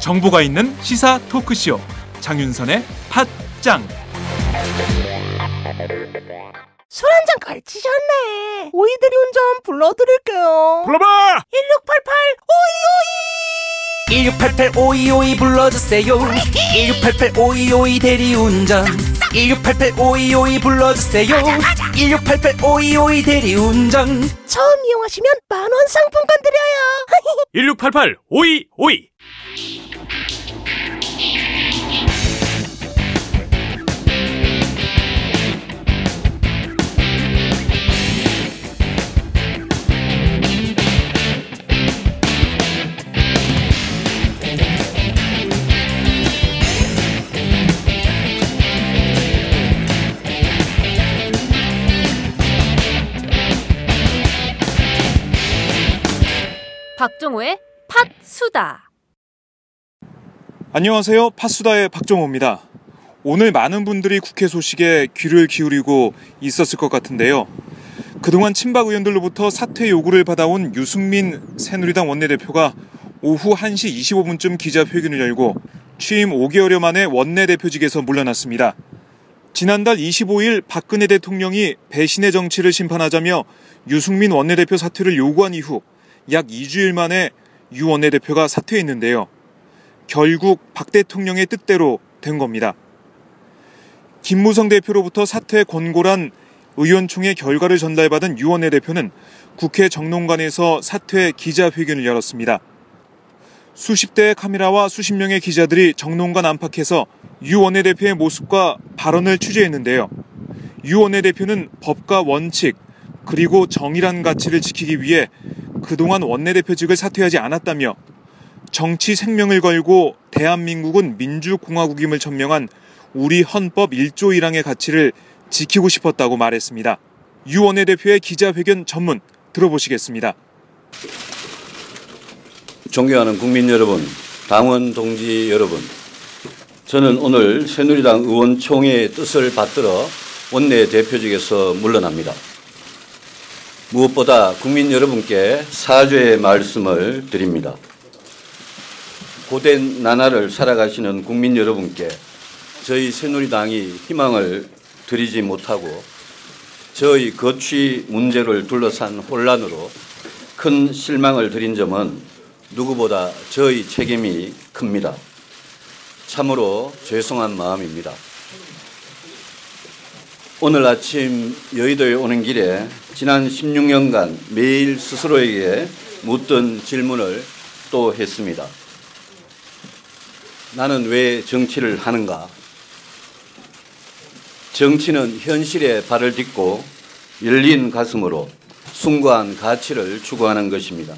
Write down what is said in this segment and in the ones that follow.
정보가 있는 시사 토크쇼 장윤선의 팟짱 술 한 잔 걸치셨네. 오이들이 운전 불러드릴게요. 불러봐! 1688 1688 오이오이. 5252 불러주세요. 1688 5252 대리운전. 1688 5252 불러주세요. 1688 5252 대리운전. 처음 이용하시면 만원 상품권 드려요. 1688 박종호의 팟수다. 안녕하세요. 파수다의 박정호입니다. 오늘 많은 분들이 국회 소식에 귀를 기울이고 있었을 것 같은데요. 그동안 친박 의원들로부터 사퇴 요구를 받아온 유승민 새누리당 원내대표가 오후 1시 25분쯤 기자회견을 열고 취임 5개월여 만에 원내대표직에서 물러났습니다. 지난달 25일 박근혜 대통령이 배신의 정치를 심판하자며 유승민 원내대표 사퇴를 요구한 이후 약 2주일 만에 유 원내대표가 사퇴했는데요. 결국 박 대통령의 뜻대로 된 겁니다. 김무성 대표로부터 사퇴 권고란 의원총회 결과를 전달받은 유 원내대표는 국회 정론관에서 사퇴 기자회견을 열었습니다. 수십 대의 카메라와 수십 명의 기자들이 정론관 안팎에서 유 원내대표의 모습과 발언을 취재했는데요. 유 원내대표는 법과 원칙 그리고 정의란 가치를 지키기 위해 그동안 원내대표직을 사퇴하지 않았다며 정치 생명을 걸고 대한민국은 민주공화국임을 천명한 우리 헌법 1조 1항의 가치를 지키고 싶었다고 말했습니다. 유 원내대표의 기자회견 전문 들어보시겠습니다. 존경하는 국민 여러분, 당원 동지 여러분, 저는 오늘 새누리당 의원총회의 뜻을 받들어 원내 대표직에서 물러납니다. 무엇보다 국민 여러분께 사죄의 말씀을 드립니다. 고된 나날을 살아가시는 국민 여러분께 저희 새누리당이 희망을 드리지 못하고 저희 거취 문제를 둘러싼 혼란으로 큰 실망을 드린 점은 누구보다 저희 책임이 큽니다. 참으로 죄송한 마음입니다. 오늘 아침 여의도에 오는 길에 지난 16년간 매일 스스로에게 묻던 질문을 또 했습니다. 나는 왜 정치를 하는가? 정치는 현실에 발을 딛고 열린 가슴으로 숭고한 가치를 추구하는 것입니다.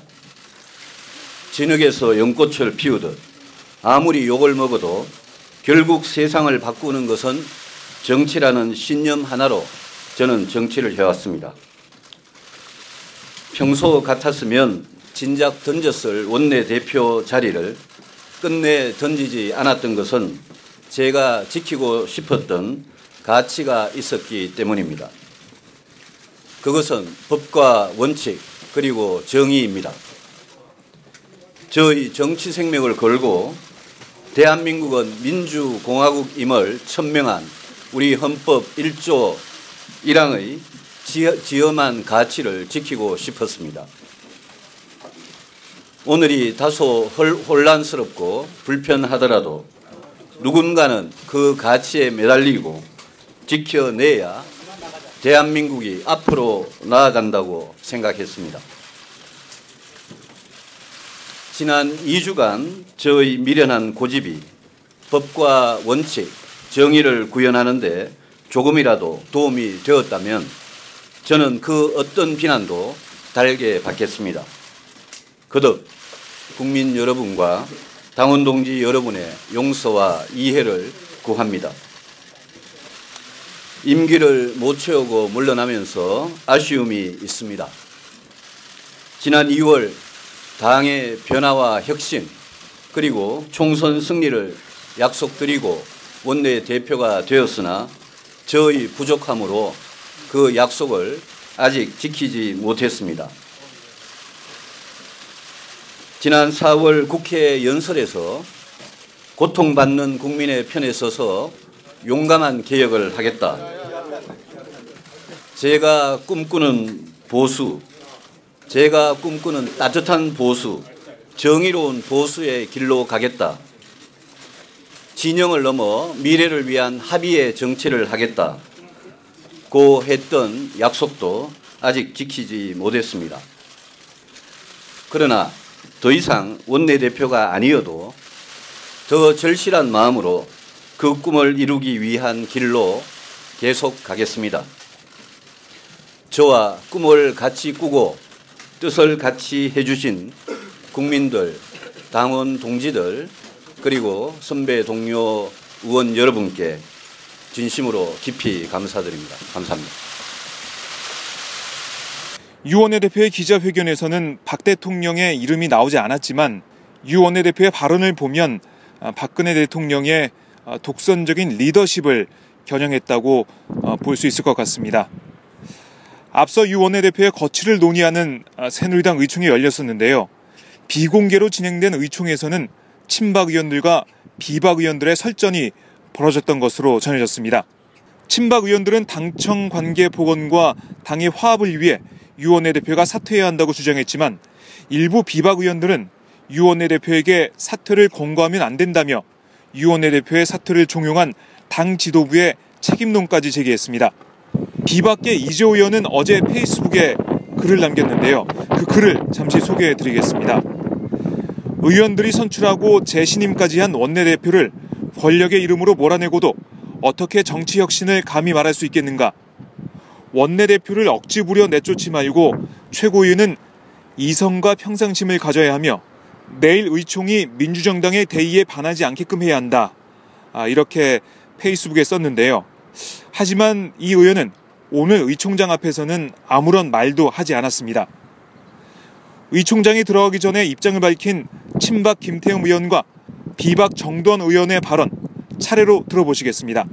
진흙에서 연꽃을 피우듯 아무리 욕을 먹어도 결국 세상을 바꾸는 것은 정치라는 신념 하나로 저는 정치를 해왔습니다. 평소 같았으면 진작 던졌을 원내대표 자리를 끝내 던지지 않았던 것은 제가 지키고 싶었던 가치가 있었기 때문입니다. 그것은 법과 원칙 그리고 정의입니다. 저희 정치 생명을 걸고 대한민국은 민주공화국임을 천명한 우리 헌법 1조 1항의 지엄한 가치를 지키고 싶었습니다. 오늘이 다소 혼란스럽고 불편하더라도 누군가는 그 가치에 매달리고 지켜내야 대한민국이 앞으로 나아간다고 생각했습니다. 지난 2주간 저의 미련한 고집이 법과 원칙, 정의를 구현하는데 조금이라도 도움이 되었다면 저는 그 어떤 비난도 달게 받겠습니다. 거듭 국민 여러분과 당원 동지 여러분의 용서와 이해를 구합니다. 임기를 못 채우고 물러나면서 아쉬움이 있습니다. 지난 2월 당의 변화와 혁신 그리고 총선 승리를 약속드리고 원내 대표가 되었으나 저의 부족함으로 그 약속을 아직 지키지 못했습니다. 지난 4월 국회 연설에서 고통받는 국민의 편에 서서 용감한 개혁을 하겠다. 제가 꿈꾸는 보수, 제가 꿈꾸는 따뜻한 보수, 정의로운 보수의 길로 가겠다. 진영을 넘어 미래를 위한 합의의 정치를 하겠다. 고 했던 약속도 아직 지키지 못했습니다. 그러나 더 이상 원내대표가 아니어도 더 절실한 마음으로 그 꿈을 이루기 위한 길로 계속 가겠습니다. 저와 꿈을 같이 꾸고 뜻을 같이 해주신 국민들, 당원 동지들, 그리고 선배 동료 의원 여러분께 진심으로 깊이 감사드립니다. 감사합니다. 유 원내 대표의 기자회견에서는 박 대통령의 이름이 나오지 않았지만 유 원내 대표의 발언을 보면 아, 박근혜 대통령의 아, 독선적인 리더십을 겨냥했다고 어, 볼수 있을 것 같습니다. 앞서 유 원내 대표의 거취를 논의하는 아, 새누리당 의총이 열렸었는데요. 비공개로 진행된 의총에서는 친박 의원들과 비박 의원들의 설전이 벌어졌던 것으로 전해졌습니다. 친박 의원들은 당청 관계 복원과 당의 화합을 위해 유 원내대표가 사퇴해야 한다고 주장했지만 일부 비박 의원들은 유 원내대표에게 사퇴를 권고하면 안 된다며 유 원내대표의 사퇴를 종용한 당 지도부의 책임론까지 제기했습니다. 비박계 이재호 의원은 어제 페이스북에 글을 남겼는데요. 그 글을 잠시 소개해 드리겠습니다. 의원들이 선출하고 재신임까지 한 원내대표를 권력의 이름으로 몰아내고도 어떻게 정치 혁신을 감히 말할 수 있겠는가? 원내대표를 억지 부려 내쫓지 말고 최고위원은 이성과 평상심을 가져야 하며 내일 의총이 민주정당의 대의에 반하지 않게끔 해야 한다. 아, 이렇게 페이스북에 썼는데요. 하지만 이 의원은 오늘 의총장 앞에서는 아무런 말도 하지 않았습니다. 의총장이 들어가기 전에 입장을 밝힌 친박 김태형 의원과 비박 정돈 의원의 발언 차례로 들어보시겠습니다.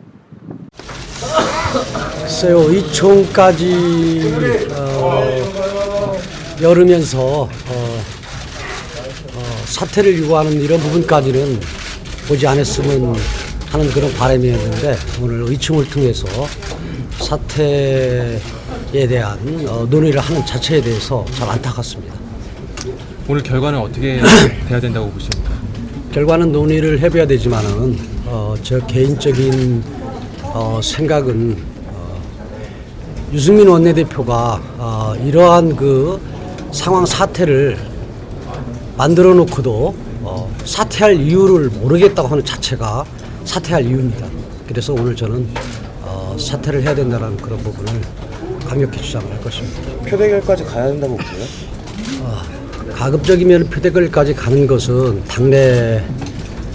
글쎄요, 의총까지 어, 열으면서 어, 어, 사퇴를 요구하는 이런 부분까지는 보지 않았으면 하는 그런 바람이었는데 오늘 의총을 통해서 사퇴에 대한 어, 논의를 하는 자체에 대해서 참 안타깝습니다. 오늘 결과는 어떻게 돼야 된다고 보십니까? 결과는 논의를 해봐야 되지만은 어, 저 개인적인 어, 생각은 어, 유승민 원내대표가 어, 이러한 그 상황 사태를 만들어 놓고도 어, 사퇴할 이유를 모르겠다고 하는 자체가 사퇴할 이유입니다. 그래서 오늘 저는 어, 사퇴를 해야 된다는 그런 부분을 강력히 주장을 할 것입니다. 표대결까지 가야 된다고 보세요? 가급적이면 표대결까지 가는 것은 당내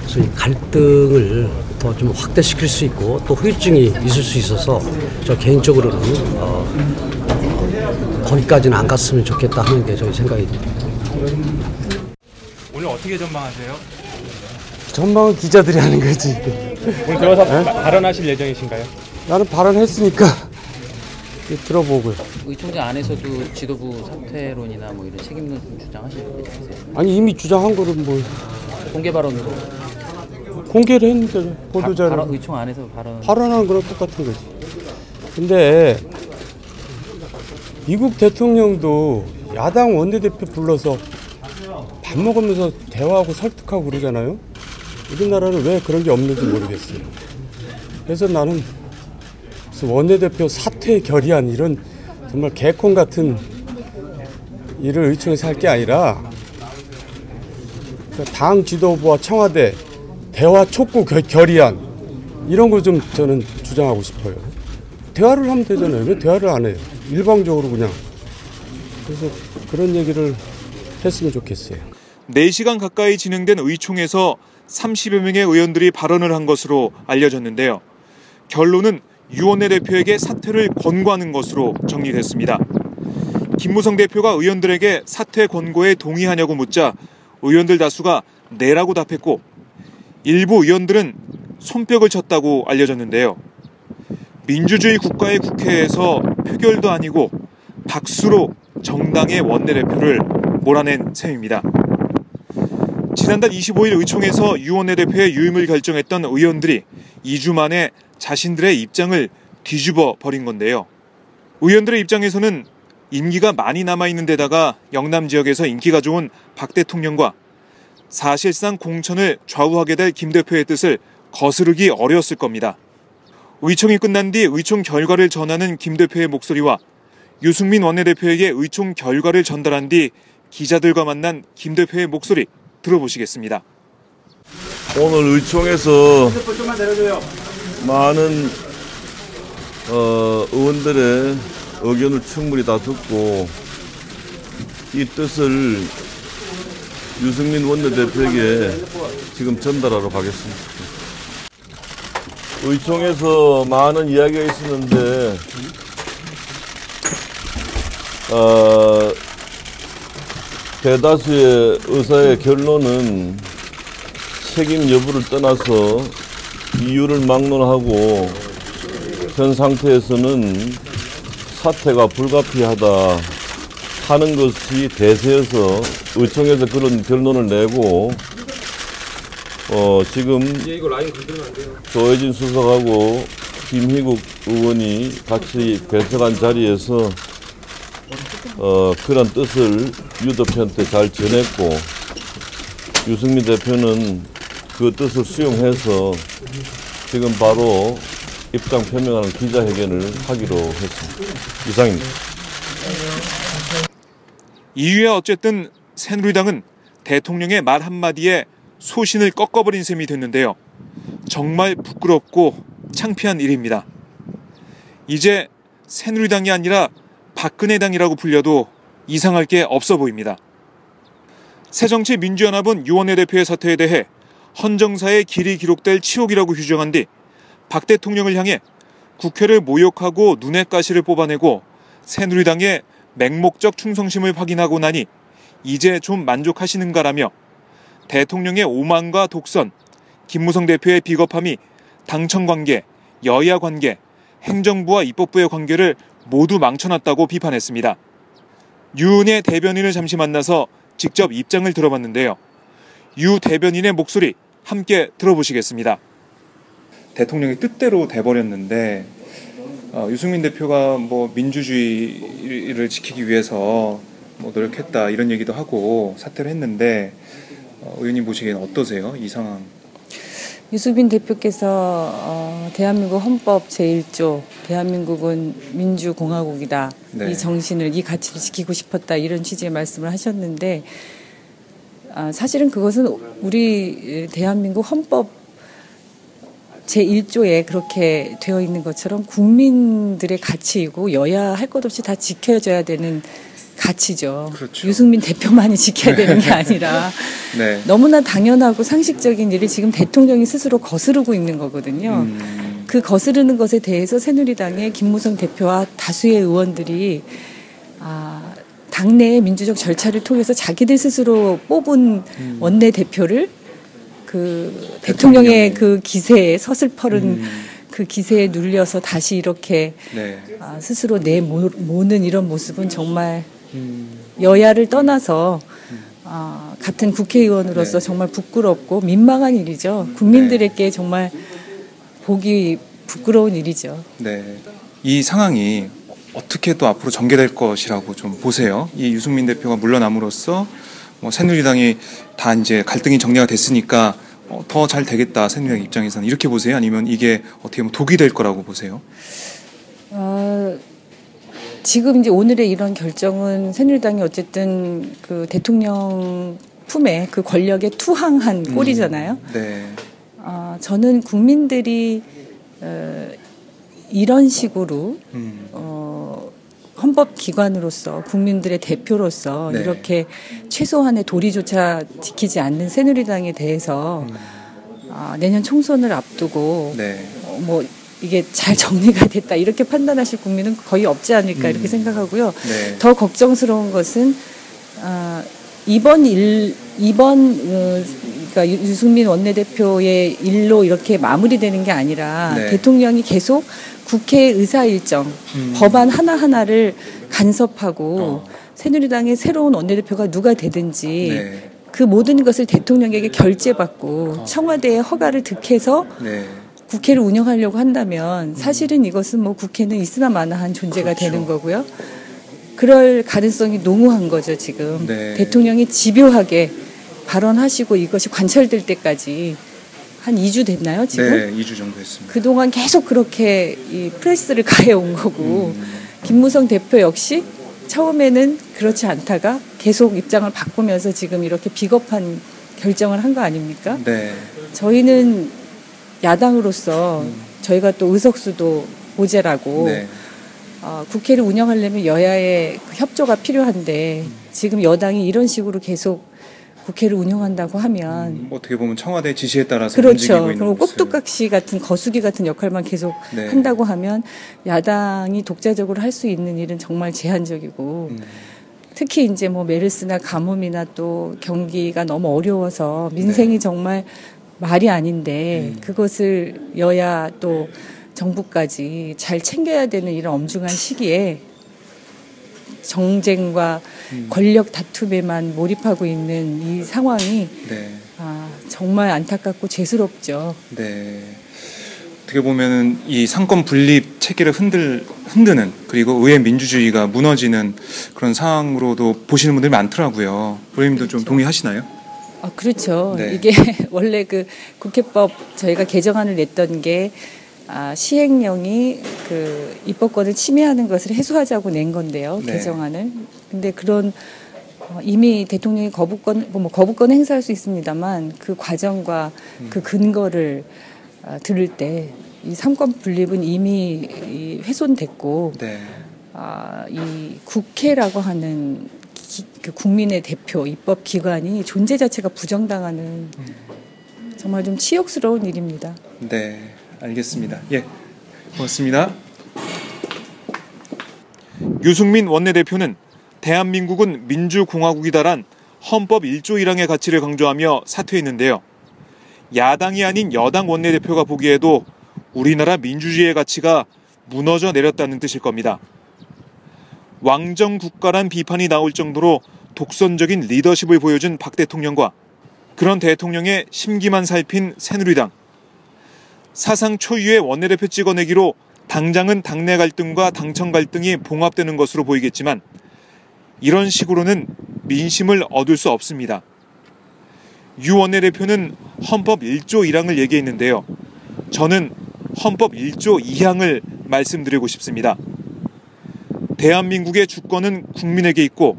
소위 갈등을 더 좀 확대시킬 수 있고 또 후유증이 있을 수 있어서 저 개인적으로는 어, 어, 거기까지는 안 갔으면 좋겠다 하는 게 저희 생각입니다. 오늘 어떻게 전망하세요? 전망은 기자들이 하는 거지. 오늘 들어서 바- 발언하실 예정이신가요? 나는 발언했으니까 들어보고요. 의총장 안에서도 지도부 사퇴론이나 뭐 이런 책임론 좀 주장하실 분 있으세요? 아니 이미 주장한 거를 뭐 공개 발언으로 공개를 했는데 바, 보도자료 발언, 의총 안에서 발언 발언한 거랑 똑같은 거지. 근데 미국 대통령도 야당 원내대표 불러서 밥 먹으면서 대화하고 설득하고 그러잖아요. 우리나라는 왜 그런 게 없는지 모르겠어요. 그래서 나는 원내대표 사퇴 결의안 이런 정말 개콘 같은 일을 의총에서 할 게 아니라 그당 지도부와 청와대 대화 촉구 결- 결의안 이런 거 좀 저는 주장하고 싶어요. 대화를 하면 되잖아요. 왜 대화를 안 해요? 일방적으로 그냥. 그래서 그런 얘기를 했으면 좋겠어요. 4시간 가까이 진행된 의총에서 30여 명의 의원들이 발언을 한 것으로 알려졌는데요. 결론은 유원내 대표에게 사퇴를 권고하는 것으로 정리됐습니다. 김무성 대표가 의원들에게 사퇴 권고에 동의하냐고 묻자 의원들 다수가 네라고 답했고 일부 의원들은 손뼉을 쳤다고 알려졌는데요. 민주주의 국가의 국회에서 표결도 아니고 박수로 정당의 원내대표를 몰아낸 셈입니다. 지난달 25일 의총에서 유 원내대표의 유임을 결정했던 의원들이 2주 만에 자신들의 입장을 뒤집어 버린 건데요. 의원들의 입장에서는 임기가 많이 남아있는 데다가 영남 지역에서 인기가 좋은 박 대통령과 사실상 공천을 좌우하게 될 김 대표의 뜻을 거스르기 어려웠을 겁니다. 의총이 끝난 뒤 의총 결과를 전하는 김 대표의 목소리와 유승민 원내대표에게 의총 결과를 전달한 뒤 기자들과 만난 김 대표의 목소리 들어보시겠습니다. 오늘 의총에서 많은 어, 의원들의 의견을 충분히 다 듣고 이 뜻을 유승민 원내대표에게 지금 전달하러 가겠습니다. 의총에서 많은 이야기가 있었는데 어, 대다수의 의사의 결론은 책임 여부를 떠나서 이유를 막론하고 현 상태에서는 사태가 불가피하다 하는 것이 대세여서 의총에서 그런 결론을 내고 어 지금 조혜진 수석하고 김희국 의원이 같이 배석한 자리에서 어 그런 뜻을 유 대표한테 잘 전했고 유승민 대표는 그 뜻을 수용해서 지금 바로 입장 표명하는 기자회견을 하기로 했습니다. 이상입니다. 이후에 어쨌든 새누리당은 대통령의 말 한마디에 소신을 꺾어버린 셈이 됐는데요. 정말 부끄럽고 창피한 일입니다. 이제 새누리당이 아니라 박근혜당이라고 불려도 이상할 게 없어 보입니다. 새정치민주연합은 유원회 대표의 사태에 대해 헌정사의 길이 기록될 치욕이라고 규정한 뒤 박 대통령을 향해 국회를 모욕하고 눈의 가시를 뽑아내고 새누리당의 맹목적 충성심을 확인하고 나니 이제 좀 만족하시는가라며 대통령의 오만과 독선, 김무성 대표의 비겁함이 당청 관계, 여야 관계, 행정부와 입법부의 관계를 모두 망쳐놨다고 비판했습니다. 유은혜 대변인을 잠시 만나서 직접 입장을 들어봤는데요. 유 대변인의 목소리 함께 들어보시겠습니다. 대통령의 뜻대로 돼버렸는데 어, 유승민 대표가 뭐 민주주의를 지키기 위해서 뭐 노력했다 이런 얘기도 하고 사퇴를 했는데 어, 의원님 보시기에는 어떠세요 이 상황? 유수빈 대표께서 어, 대한민국 헌법 제1조 대한민국은 민주공화국이다 네. 이 정신을 이 가치를 지키고 싶었다 이런 취지의 말씀을 하셨는데 아, 사실은 그것은 우리 대한민국 헌법 제1조에 그렇게 되어 있는 것처럼 국민들의 가치이고 여야 할 것 없이 다 지켜져야 되는 가치죠. 그렇죠. 유승민 대표만이 지켜야 되는 게 아니라 네. 너무나 당연하고 상식적인 일을 지금 대통령이 스스로 거스르고 있는 거거든요. 음, 그 거스르는 것에 대해서 새누리당의 김무성 대표와 다수의 의원들이 아, 당내의 민주적 절차를 통해서 자기들 스스로 뽑은 음. 원내 대표를 그 대통령의 그 기세에 서슬퍼른 음. 그 기세에 눌려서 다시 이렇게 네. 아, 스스로 내 모 는 이런 모습은 정말 음, 여야를 떠나서 아, 같은 국회의원으로서 네. 정말 부끄럽고 민망한 일이죠. 국민들에게 정말 보기 부끄러운 일이죠. 네. 이 상황이 어떻게 또 앞으로 전개될 것이라고 좀 보세요. 이 유승민 대표가 물러남으로써 뭐 새누리당이 다 이제 갈등이 정리가 됐으니까 어, 더잘 되겠다 새누리당 입장에서는 이렇게 보세요. 아니면 이게 어떻게 보면 독이 될 거라고 보세요. 어, 지금 이제 오늘의 이런 결정은 새누리당이 어쨌든 그 대통령 품에 그 권력에 투항한 음. 꼴이잖아요. 네. 어, 저는 국민들이 어, 이런 식으로 음, 어, 헌법 기관으로서 국민들의 대표로서 네. 이렇게 최소한의 도리조차 지키지 않는 새누리당에 대해서 아, 내년 총선을 앞두고 네. 어, 뭐 이게 잘 정리가 됐다 이렇게 판단하실 국민은 거의 없지 않을까 이렇게 생각하고요. 네. 더 걱정스러운 것은 아, 이번 일 이번 어, 그러니까 유- 유승민 원내대표의 일로 이렇게 마무리되는 게 아니라 네. 대통령이 계속 국회 의사 일정, 음. 법안 하나 하나를 간섭하고 어. 새누리당의 새로운 원내대표가 누가 되든지 네. 그 모든 것을 대통령에게 결재받고 청와대의 허가를 득해서 네. 국회를 운영하려고 한다면 사실은 이것은 뭐 국회는 있으나 마나한 존재가 그렇죠. 되는 거고요. 그럴 가능성이 농후한 거죠 지금 네. 대통령이 집요하게 발언하시고 이것이 관철될 때까지 한 2주 됐나요 지금? 네, 2주 정도 했습니다. 그동안 계속 그렇게 이 프레스를 가해온 거고 음. 김무성 대표 역시 처음에는 그렇지 않다가 계속 입장을 바꾸면서 지금 이렇게 비겁한 결정을 한 거 아닙니까? 네. 저희는 야당으로서 저희가 또 의석수도 모자라고 네. 어, 국회를 운영하려면 여야의 그 협조가 필요한데 지금 여당이 이런 식으로 계속 국회를 운영한다고 하면 어떻게 보면 청와대 지시에 따라서 그렇죠. 그리고. 꼭두각시 같은 거수기 같은 역할만 계속 네. 한다고 하면 야당이 독자적으로 할 수 있는 일은 정말 제한적이고 음. 특히 이제 뭐 메르스나 가뭄이나 또 경기가 너무 어려워서 민생이 네. 정말 말이 아닌데 음. 그것을 여야 또 정부까지 잘 챙겨야 되는 이런 엄중한 시기에 정쟁과 음. 권력 다툼에만 몰입하고 있는 이 상황이 네. 아, 정말 안타깝고 죄스럽죠. 네. 어떻게 보면은 이 삼권 분립 체계를 흔들 흔드는 그리고 의회 민주주의가 무너지는 그런 상황으로도 보시는 분들이 많더라고요. 의원님도 좀 동의하시나요? 아, 그렇죠. 네. 이게 원래 그 국회법 저희가 개정안을 냈던 게 아, 시행령이 그 입법권을 침해하는 것을 해소하자고 낸 건데요. 네. 개정안을. 근데 그런 어, 이미 대통령이 거부권 뭐 거부권 행사할 수 있습니다만 그 과정과 그 근거를 아, 들을 때 이 삼권 분립은 이미 이 훼손됐고 네. 아, 이 국회라고 하는 기- 그 국민의 대표 입법 기관이 존재 자체가 부정당하는 정말 좀 치욕스러운 일입니다. 네, 알겠습니다. 예, 고맙습니다. 유승민 원내대표는 대한민국은 민주공화국이다란 헌법 1조 1항의 가치를 강조하며 사퇴했는데요. 야당이 아닌 여당 원내대표가 보기에도 우리나라 민주주의의 가치가 무너져 내렸다는 뜻일 겁니다. 왕정 국가란 비판이 나올 정도로 독선적인 리더십을 보여준 박 대통령과 그런 대통령의 심기만 살핀 새누리당. 사상 초유의 원내대표 찍어내기로 당장은 당내 갈등과 당청 갈등이 봉합되는 것으로 보이겠지만 이런 식으로는 민심을 얻을 수 없습니다. 유 원내대표는 헌법 1조 1항을 얘기했는데요. 저는 헌법 1조 2항을 말씀드리고 싶습니다. 대한민국의 주권은 국민에게 있고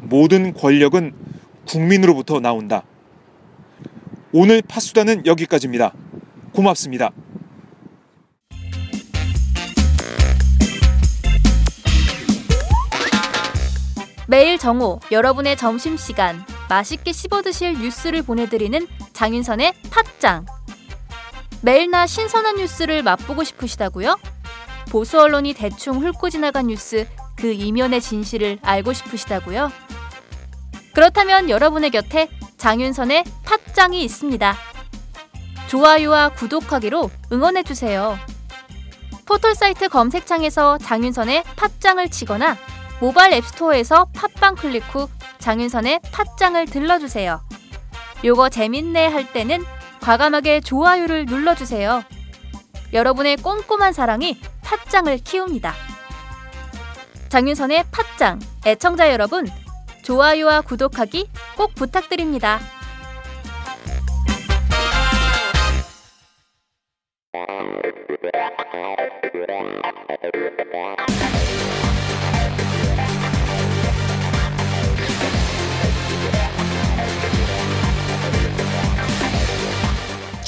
모든 권력은 국민으로부터 나온다. 오늘 파수단은 여기까지입니다. 고맙습니다. 매일 정오 여러분의 점심 시간 맛있게 씹어 드실 뉴스를 보내드리는 장윤선의 팟짱. 매일 나 신선한 뉴스를 맛보고 싶으시다고요? 보수 언론이 대충 훑고 지나간 뉴스 그 이면의 진실을 알고 싶으시다고요? 그렇다면 여러분의 곁에 장윤선의 팟짱이 있습니다. 좋아요와 구독하기로 응원해 주세요. 포털 사이트 검색창에서 장윤선의 팟짱을 치거나 모바일 앱스토어에서 팟빵 클릭 후 장윤선의 팟짱을 들러주세요. 요거 재밌네 할 때는 과감하게 좋아요를 눌러주세요. 여러분의 꼼꼼한 사랑이 팟짱을 키웁니다. 장윤선의 팟짱 애청자 여러분 좋아요와 구독하기 꼭 부탁드립니다.